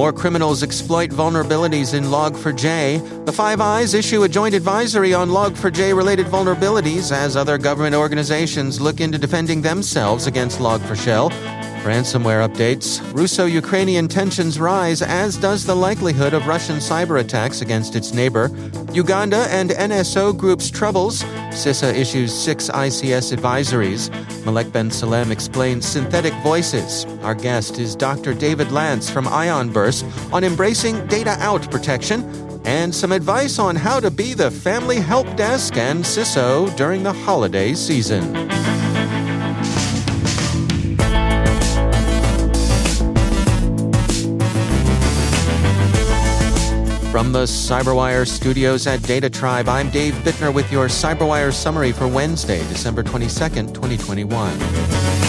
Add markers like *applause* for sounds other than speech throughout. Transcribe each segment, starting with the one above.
More criminals exploit vulnerabilities in Log4j. The Five Eyes issue a joint advisory on Log4j related vulnerabilities as other government organizations look into defending themselves against Log4Shell. Ransomware updates. Russo Ukrainian tensions rise, as does the likelihood of Russian cyber attacks against its neighbor. Uganda and NSO groups troubles. CISA issues six ICS advisories. Malek Ben Salem explains synthetic voices. Our guest is Dr. David Lance from IonBurst on embracing data out protection and some advice on how to be the family help desk and CISO during the holiday season. From the Cyberwire studios at Data Tribe, I'm Dave Bittner with your Cyberwire summary for Wednesday, December 22nd, 2021.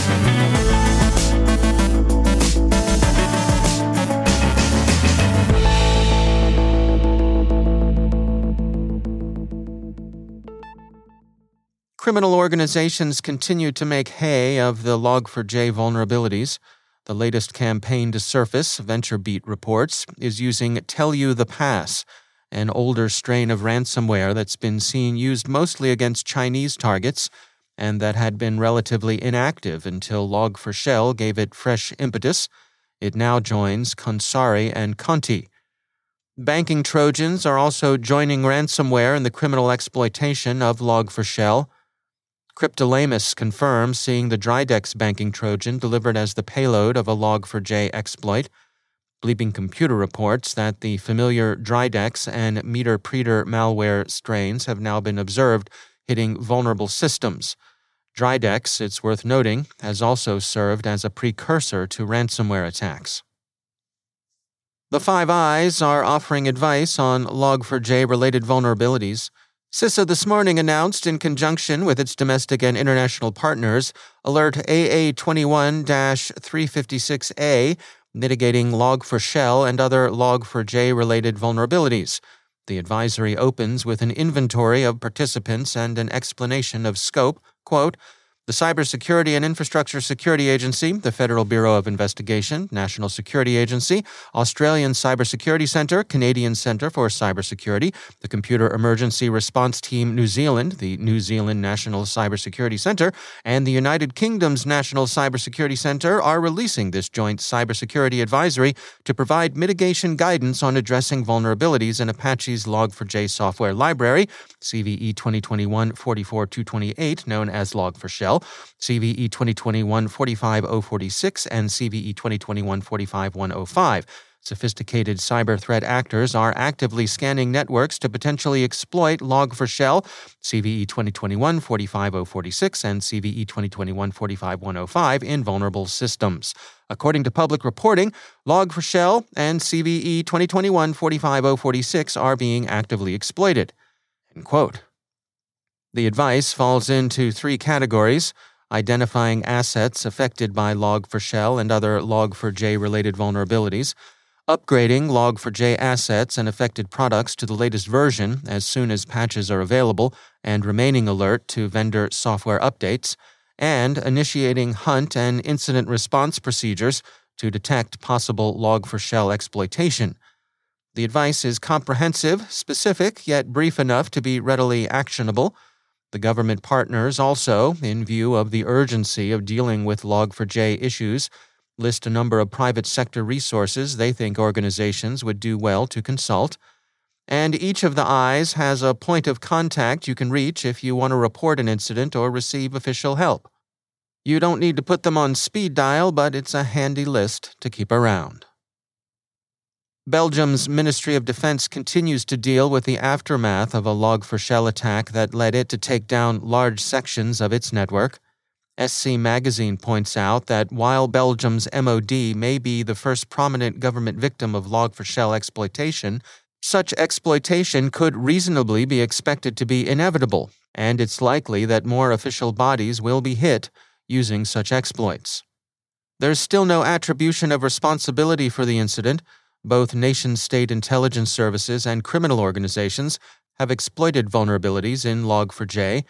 Criminal organizations continue to make hay of the Log4j vulnerabilities. The latest campaign to surface, VentureBeat reports, is using TellYouThePass, an older strain of ransomware that's been seen used mostly against Chinese targets and that had been relatively inactive until Log4Shell gave it fresh impetus. It now joins Khonsari and Conti. Banking Trojans are also joining ransomware in the criminal exploitation of Log4Shell. Cryptolaemus confirms seeing the Dridex banking Trojan delivered as the payload of a Log4j exploit. Bleeping Computer reports that the familiar Dridex and Meterpreter malware strains have now been observed hitting vulnerable systems. Dridex, it's worth noting, has also served as a precursor to ransomware attacks. The Five Eyes are offering advice on Log4j related vulnerabilities. CISA this morning announced, in conjunction with its domestic and international partners, Alert AA21 356A, mitigating Log4Shell and other Log4j related vulnerabilities. The advisory opens with an inventory of participants and an explanation of scope. Quote, the Cybersecurity and Infrastructure Security Agency, the Federal Bureau of Investigation, National Security Agency, Australian Cybersecurity Centre, Canadian Centre for Cybersecurity, the Computer Emergency Response Team New Zealand, the New Zealand National Cybersecurity Centre, and the United Kingdom's National Cybersecurity Centre are releasing this joint cybersecurity advisory to provide mitigation guidance on addressing vulnerabilities in Apache's Log4j software library, CVE 2021 44228, known as Log4Shell. CVE 2021 45046 and CVE 2021 45105. Sophisticated cyber threat actors are actively scanning networks to potentially exploit Log4Shell, CVE 2021 45046, and CVE 2021 45105 in vulnerable systems. According to public reporting, Log4Shell and CVE 2021 45046 are being actively exploited. End quote. The advice falls into three categories identifying assets affected by Log4Shell and other Log4j related vulnerabilities, upgrading Log4j assets and affected products to the latest version as soon as patches are available, and remaining alert to vendor software updates, and initiating hunt and incident response procedures to detect possible log4shell exploitation. The advice is comprehensive, specific, yet brief enough to be readily actionable. The government partners also, in view of the urgency of dealing with Log4j issues, list a number of private sector resources they think organizations would do well to consult. And each of the eyes has a point of contact you can reach if you want to report an incident or receive official help. You don't need to put them on speed dial, but it's a handy list to keep around. Belgium's Ministry of Defense continues to deal with the aftermath of a log4shell attack that led it to take down large sections of its network. SC Magazine points out that while Belgium's MOD may be the first prominent government victim of log4shell exploitation, such exploitation could reasonably be expected to be inevitable, and it's likely that more official bodies will be hit using such exploits. There's still no attribution of responsibility for the incident both nation state intelligence services and criminal organizations have exploited vulnerabilities in Log4j.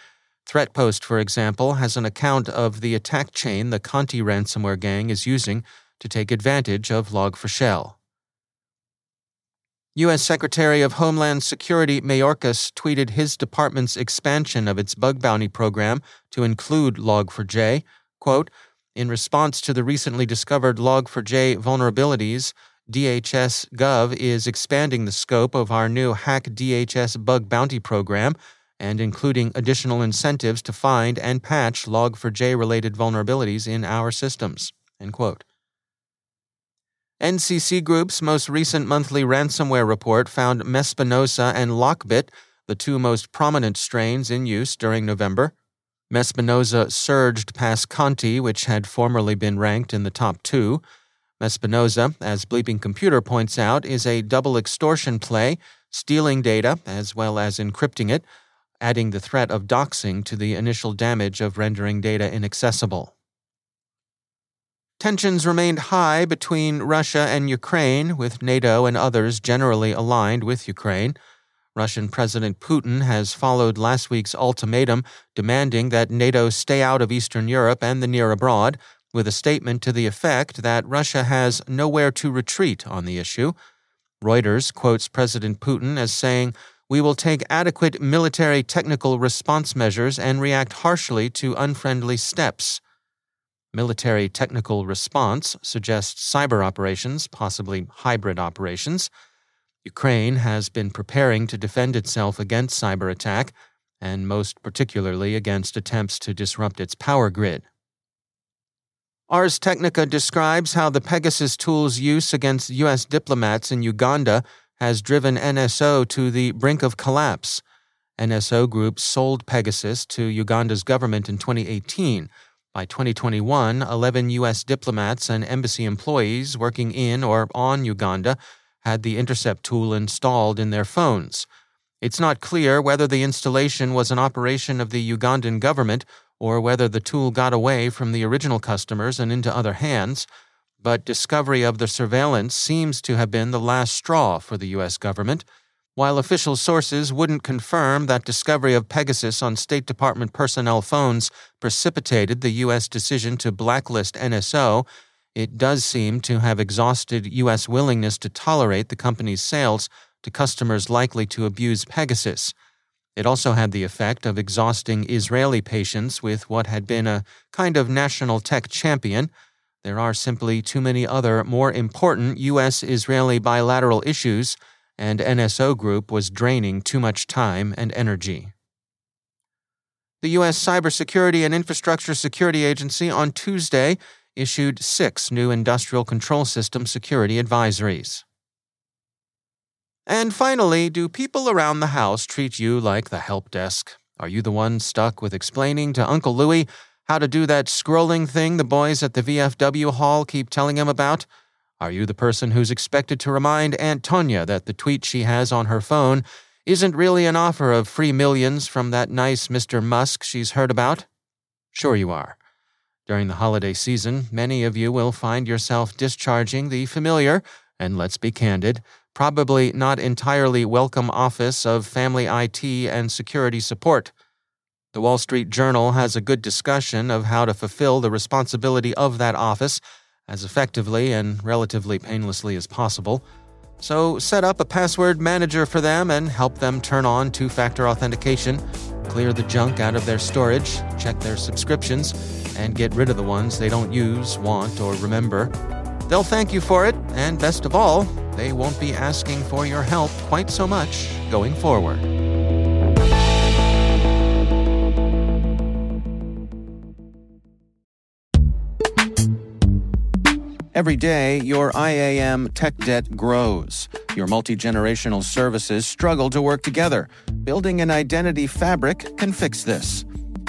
Threatpost, for example, has an account of the attack chain the Conti ransomware gang is using to take advantage of Log4Shell. U.S. Secretary of Homeland Security Mayorkas tweeted his department's expansion of its bug bounty program to include Log4j. Quote, in response to the recently discovered Log4j vulnerabilities, DHS Gov is expanding the scope of our new Hack DHS bug bounty program and including additional incentives to find and patch Log4j related vulnerabilities in our systems. NCC Group's most recent monthly ransomware report found Mespinoza and Lockbit, the two most prominent strains in use during November. Mespinoza surged past Conti, which had formerly been ranked in the top two. Mespinoza, as Bleeping Computer points out, is a double extortion play, stealing data as well as encrypting it, adding the threat of doxing to the initial damage of rendering data inaccessible. Tensions remained high between Russia and Ukraine, with NATO and others generally aligned with Ukraine. Russian President Putin has followed last week's ultimatum demanding that NATO stay out of Eastern Europe and the near abroad, with a statement to the effect that Russia has nowhere to retreat on the issue. Reuters quotes President Putin as saying, We will take adequate military technical response measures and react harshly to unfriendly steps. Military technical response suggests cyber operations, possibly hybrid operations. Ukraine has been preparing to defend itself against cyber attack, and most particularly against attempts to disrupt its power grid. Ars Technica describes how the Pegasus tool's use against U.S. diplomats in Uganda has driven NSO to the brink of collapse. NSO Group sold Pegasus to Uganda's government in 2018. By 2021, 11 U.S. diplomats and embassy employees working in or on Uganda had the Intercept tool installed in their phones. It's not clear whether the installation was an operation of the Ugandan government or whether the tool got away from the original customers and into other hands, but discovery of the surveillance seems to have been the last straw for the U.S. government. While official sources wouldn't confirm that discovery of Pegasus on State Department personnel phones precipitated the U.S. decision to blacklist NSO, it does seem to have exhausted U.S. willingness to tolerate the company's sales to customers likely to abuse Pegasus. It also had the effect of exhausting Israeli patience with what had been a kind of national tech champion. There are simply too many other, more important U.S. Israeli bilateral issues, and NSO Group was draining too much time and energy. The U.S. Cybersecurity and Infrastructure Security Agency on Tuesday issued six new industrial control system security advisories. And finally, do people around the house treat you like the help desk? Are you the one stuck with explaining to Uncle Louie how to do that scrolling thing the boys at the VFW hall keep telling him about? Are you the person who's expected to remind Aunt Tonya that the tweet she has on her phone isn't really an offer of free millions from that nice Mr. Musk she's heard about? Sure you are. During the holiday season, many of you will find yourself discharging the familiar, and let's be candid, probably not entirely welcome office of family IT and security support. The Wall Street Journal has a good discussion of how to fulfill the responsibility of that office as effectively and relatively painlessly as possible. So set up a password manager for them and help them turn on two factor authentication, clear the junk out of their storage, check their subscriptions, and get rid of the ones they don't use, want, or remember. They'll thank you for it, and best of all, they won't be asking for your help quite so much going forward. Every day, your IAM tech debt grows. Your multi generational services struggle to work together. Building an identity fabric can fix this.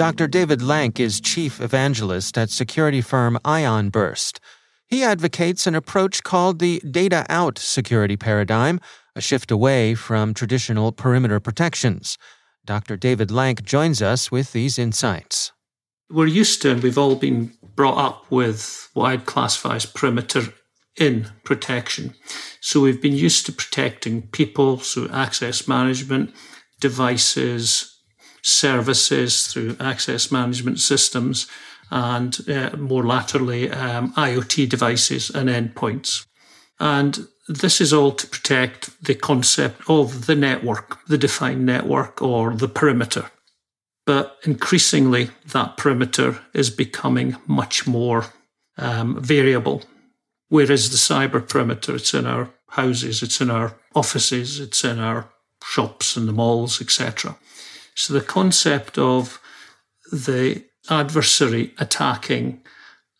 Dr. David Lanc is chief evangelist at security firm IonBurst. He advocates an approach called the data out security paradigm, a shift away from traditional perimeter protections. Dr. David Lanc joins us with these insights. We're used to, and we've all been brought up with what I'd classify as perimeter in protection. So we've been used to protecting people, so access management, devices, services through access management systems, and uh, more laterally, um, IoT devices and endpoints. And this is all to protect the concept of the network, the defined network, or the perimeter. But increasingly, that perimeter is becoming much more um, variable. Whereas the cyber perimeter, it's in our houses, it's in our offices, it's in our shops and the malls, etc. So the concept of the adversary attacking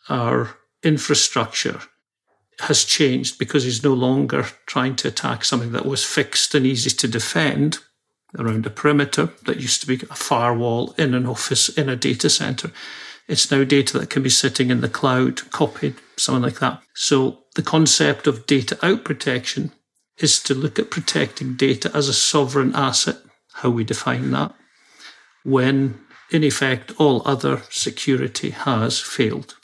our infrastructure has changed because he's no longer trying to attack something that was fixed and easy to defend around a perimeter that used to be a firewall in an office in a data center. It's now data that can be sitting in the cloud, copied, something like that. So the concept of data out protection is to look at protecting data as a sovereign asset, how we define that when, in effect, all other security has failed.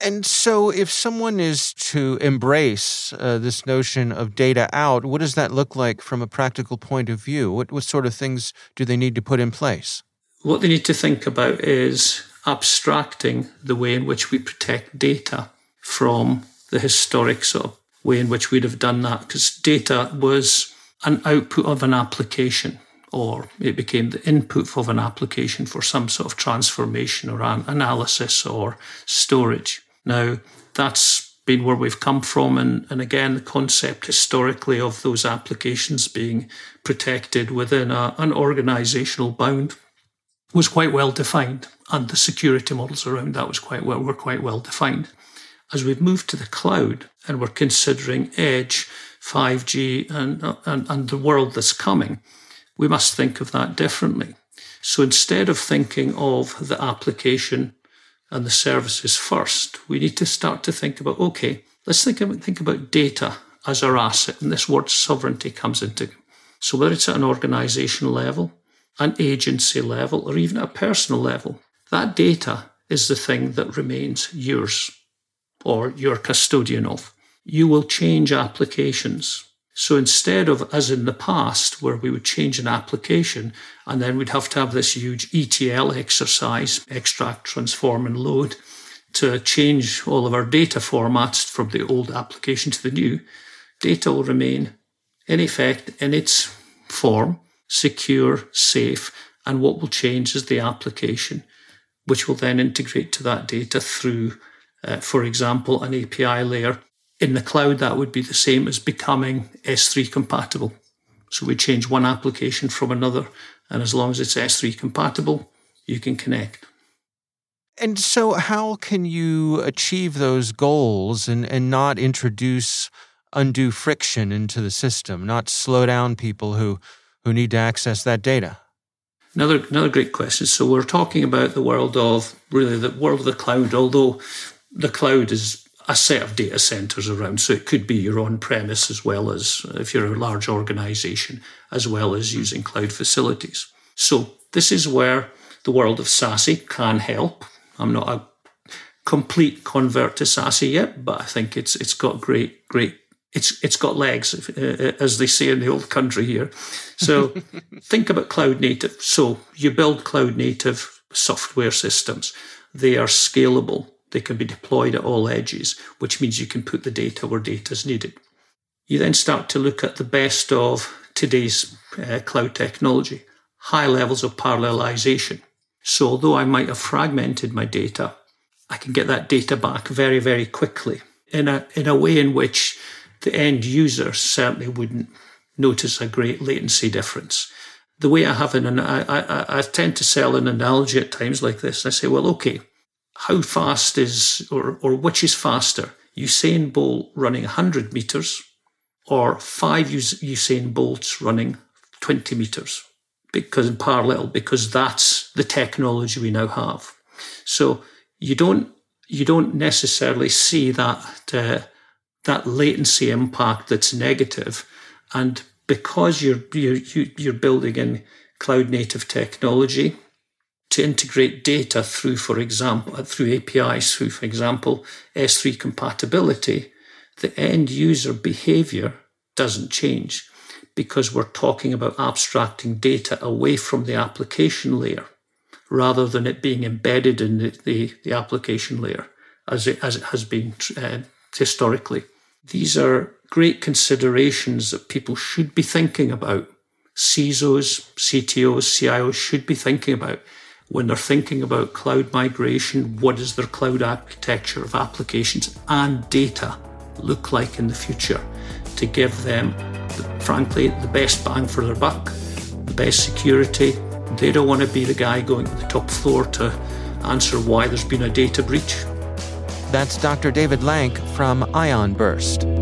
And so, if someone is to embrace uh, this notion of data out, what does that look like from a practical point of view? What, what sort of things do they need to put in place? What they need to think about is abstracting the way in which we protect data from the historic sort of way in which we'd have done that, because data was an output of an application or it became the input of an application for some sort of transformation or an analysis or storage. Now, that's been where we've come from. And, and again, the concept historically of those applications being protected within a, an organizational bound was quite well defined. And the security models around that was quite well, were quite well defined. As we've moved to the cloud and we're considering edge, 5G, and, and, and the world that's coming, we must think of that differently. So instead of thinking of the application and the services first, we need to start to think about okay, let's think about, think about data as our asset, and this word sovereignty comes into. So whether it's at an organisation level, an agency level, or even a personal level, that data is the thing that remains yours or your custodian of. You will change applications. So instead of, as in the past, where we would change an application and then we'd have to have this huge ETL exercise, extract, transform, and load, to change all of our data formats from the old application to the new, data will remain in effect in its form, secure, safe, and what will change is the application, which will then integrate to that data through, uh, for example, an API layer. In the cloud, that would be the same as becoming S3 compatible. So we change one application from another, and as long as it's S3 compatible, you can connect. And so, how can you achieve those goals and, and not introduce undue friction into the system, not slow down people who, who need to access that data? Another another great question. So we're talking about the world of really the world of the cloud, although the cloud is a set of data centers around. So it could be your on premise as well as if you're a large organization, as well as using cloud facilities. So this is where the world of SASE can help. I'm not a complete convert to SASE yet, but I think it's it's got great great it's it's got legs, uh, as they say in the old country here. So *laughs* think about cloud native. So you build cloud native software systems. They are scalable. They can be deployed at all edges, which means you can put the data where data is needed. You then start to look at the best of today's uh, cloud technology, high levels of parallelization. So although I might have fragmented my data, I can get that data back very, very quickly in a in a way in which the end user certainly wouldn't notice a great latency difference. The way I have an, I, I, I tend to sell an analogy at times like this. I say, well, okay, how fast is, or, or which is faster? Usain Bolt running 100 meters or five Usain Bolts running 20 meters because in parallel, because that's the technology we now have. So you don't, you don't necessarily see that, uh, that latency impact that's. And because you're, you're, you're building in cloud native technology to integrate data through, for example, through APIs, through, for example, S3 compatibility, the end user behavior doesn't change because we're talking about abstracting data away from the application layer rather than it being embedded in the, the, the application layer as it, as it has been uh, historically. These are great considerations that people should be thinking about. CISOs, CTOs, CIOs should be thinking about when they're thinking about cloud migration. What does their cloud architecture of applications and data look like in the future to give them, the, frankly, the best bang for their buck, the best security? They don't want to be the guy going to the top floor to answer why there's been a data breach. That's Dr. David Lanc from IonBurst.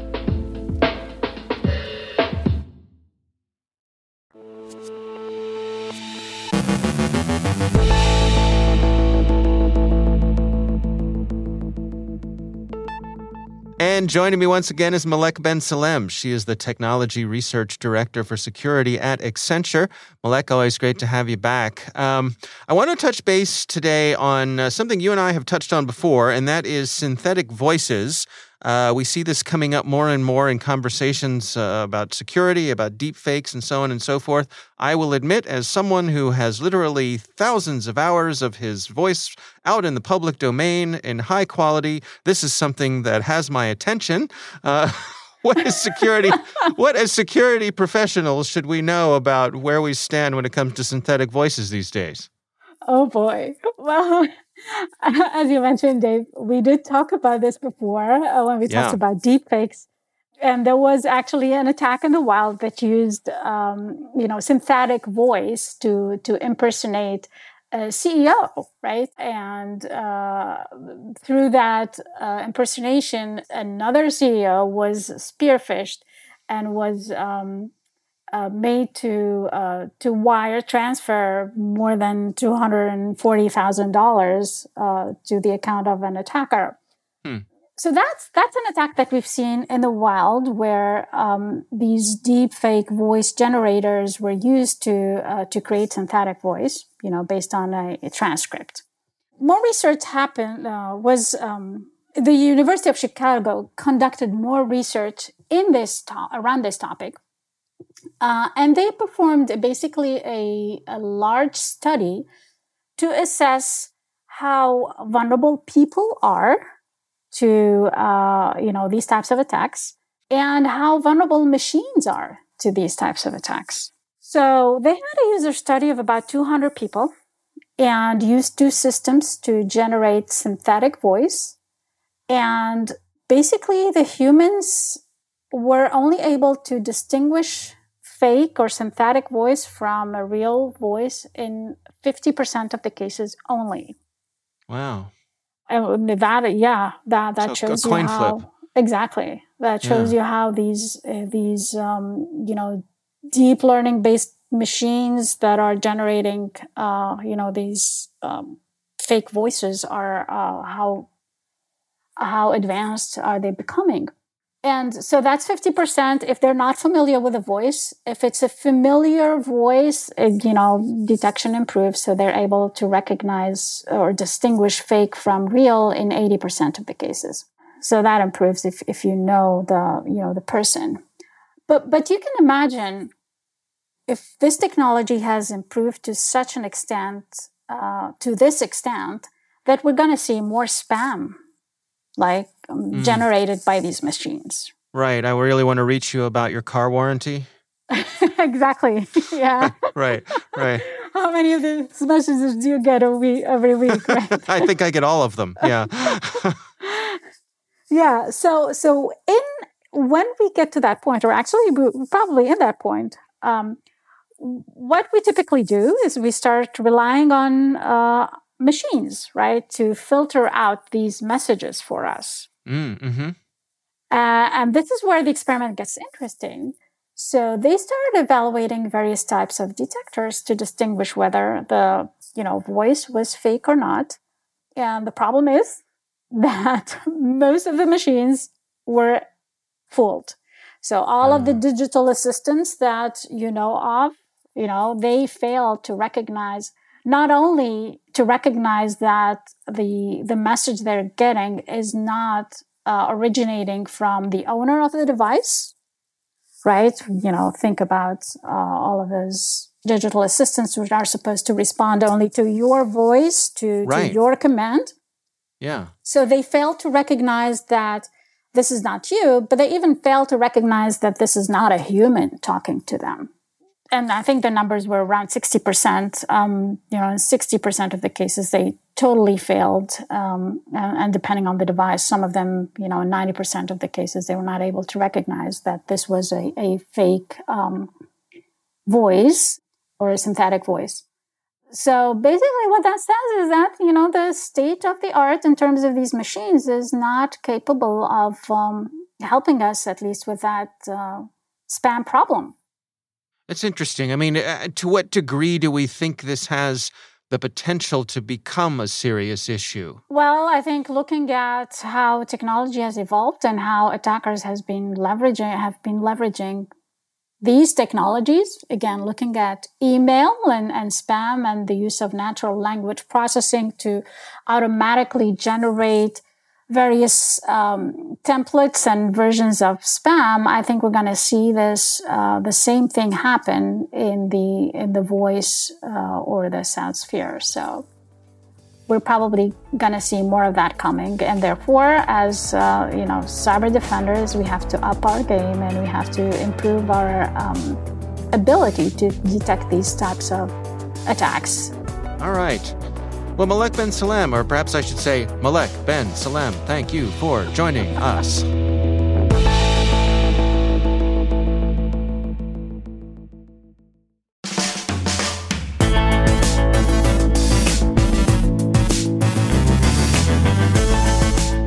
And joining me once again is Malek Ben Salem. She is the Technology Research Director for Security at Accenture. Malek, always great to have you back. Um, I want to touch base today on uh, something you and I have touched on before, and that is synthetic voices. Uh, we see this coming up more and more in conversations uh, about security, about deep fakes, and so on and so forth. I will admit, as someone who has literally thousands of hours of his voice out in the public domain in high quality, this is something that has my attention. Uh, *laughs* what is security? what as security professionals should we know about where we stand when it comes to synthetic voices these days? Oh boy. Well, *laughs* *laughs* as you mentioned, Dave, we did talk about this before uh, when we yeah. talked about deepfakes. And there was actually an attack in the wild that used, um, you know, synthetic voice to to impersonate a CEO, right? And uh, through that uh, impersonation, another CEO was spearphished and was um, uh, made to uh, to wire transfer more than two hundred and forty thousand uh, dollars to the account of an attacker. Hmm. So that's that's an attack that we've seen in the wild, where um, these deep fake voice generators were used to uh, to create synthetic voice, you know, based on a, a transcript. More research happened uh, was. Um, the University of Chicago conducted more research in this to- around this topic, uh, and they performed basically a, a large study to assess how vulnerable people are to uh, you know these types of attacks and how vulnerable machines are to these types of attacks. So they had a user study of about 200 people and used two systems to generate synthetic voice. And basically, the humans were only able to distinguish fake or synthetic voice from a real voice in 50% of the cases only. Wow. And that, yeah, that, that so shows you how, flip. exactly. That shows yeah. you how these, uh, these, um, you know, deep learning based machines that are generating, uh, you know, these, um, fake voices are, uh, how, how advanced are they becoming? And so that's 50% if they're not familiar with a voice. If it's a familiar voice, it, you know, detection improves. So they're able to recognize or distinguish fake from real in 80% of the cases. So that improves if, if you know the, you know, the person. But, but you can imagine if this technology has improved to such an extent, uh, to this extent, that we're going to see more spam like um, mm. generated by these machines. Right. I really want to reach you about your car warranty. *laughs* exactly. Yeah. *laughs* right. Right. *laughs* How many of these messages do you get a week, every week? Right? I think I get all of them. Yeah. yeah. So so in when we get to that point, or actually probably in that point, um, what we typically do is we start relying on uh, machines, right, to filter out these messages for us. Mm, mm-hmm. uh, and this is where the experiment gets interesting. So they started evaluating various types of detectors to distinguish whether the you know voice was fake or not. And the problem is *laughs* that most of the machines were fooled. So all of the mm. digital assistants that you know of, you know, they failed to recognize not only to recognize that the the message they're getting is not uh, originating from the owner of the device right? You know think about uh, all of those digital assistants which are supposed to respond only to your voice to, right. to your command. Yeah. So they fail to recognize that this is not you but they even fail to recognize that this is not a human talking to them and I think the numbers were around 60%. Um, you know, in 60% of the cases, they totally failed. Um, and, and, depending on the device, some of them, you know, in 90% of the cases, they were not able to recognize that this was a, a fake um, voice or a synthetic voice. So basically, what that says is that, you know, the state of the art in terms of these machines is not capable of um, helping us, at least with that uh, spam problem. That's interesting. I mean, uh, to what degree do we think this has the potential to become a serious issue? Well, I think looking at how technology has evolved and how attackers has been leveraging have been leveraging these technologies, again, looking at email and, and spam and the use of natural language processing to automatically generate various um, templates and versions of spam, I think we're going to see this uh, the same thing happen in the in the voice uh, or the sound sphere. So we're probably going to see more of that coming, and therefore, as uh, you know, cyber defenders, we have to up our game and we have to improve our um, ability to detect these types of attacks. All right. Well, Malek Ben Salam, or perhaps I should say Malek Ben Salam, thank you for joining us.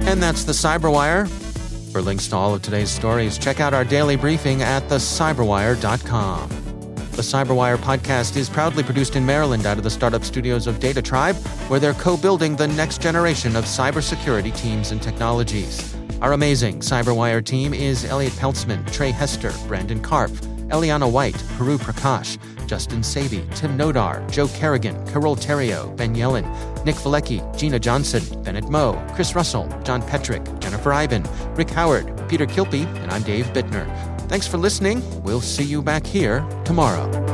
And that's the Cyberwire. For links to all of today's stories, check out our daily briefing at thecyberwire.com. The Cyberwire podcast is proudly produced in Maryland out of the startup studios of Data Tribe, where they're co building the next generation of cybersecurity teams and technologies. Our amazing Cyberwire team is Elliot Peltzman, Tre Hester, Brandon Karpf, Eliana White, Puru Prakash, Justin Sabie, Tim Nodar, Joe Carrigan, Carole Theriault, Ben Yelin, Nick Veliky, Gina Johnson, Bennett Moe, Chris Russell, John Petrik, Jennifer Eiben, Rick Howard, Peter Kilpe, and I'm Dave Bittner. Thanks for listening. We'll see you back here tomorrow.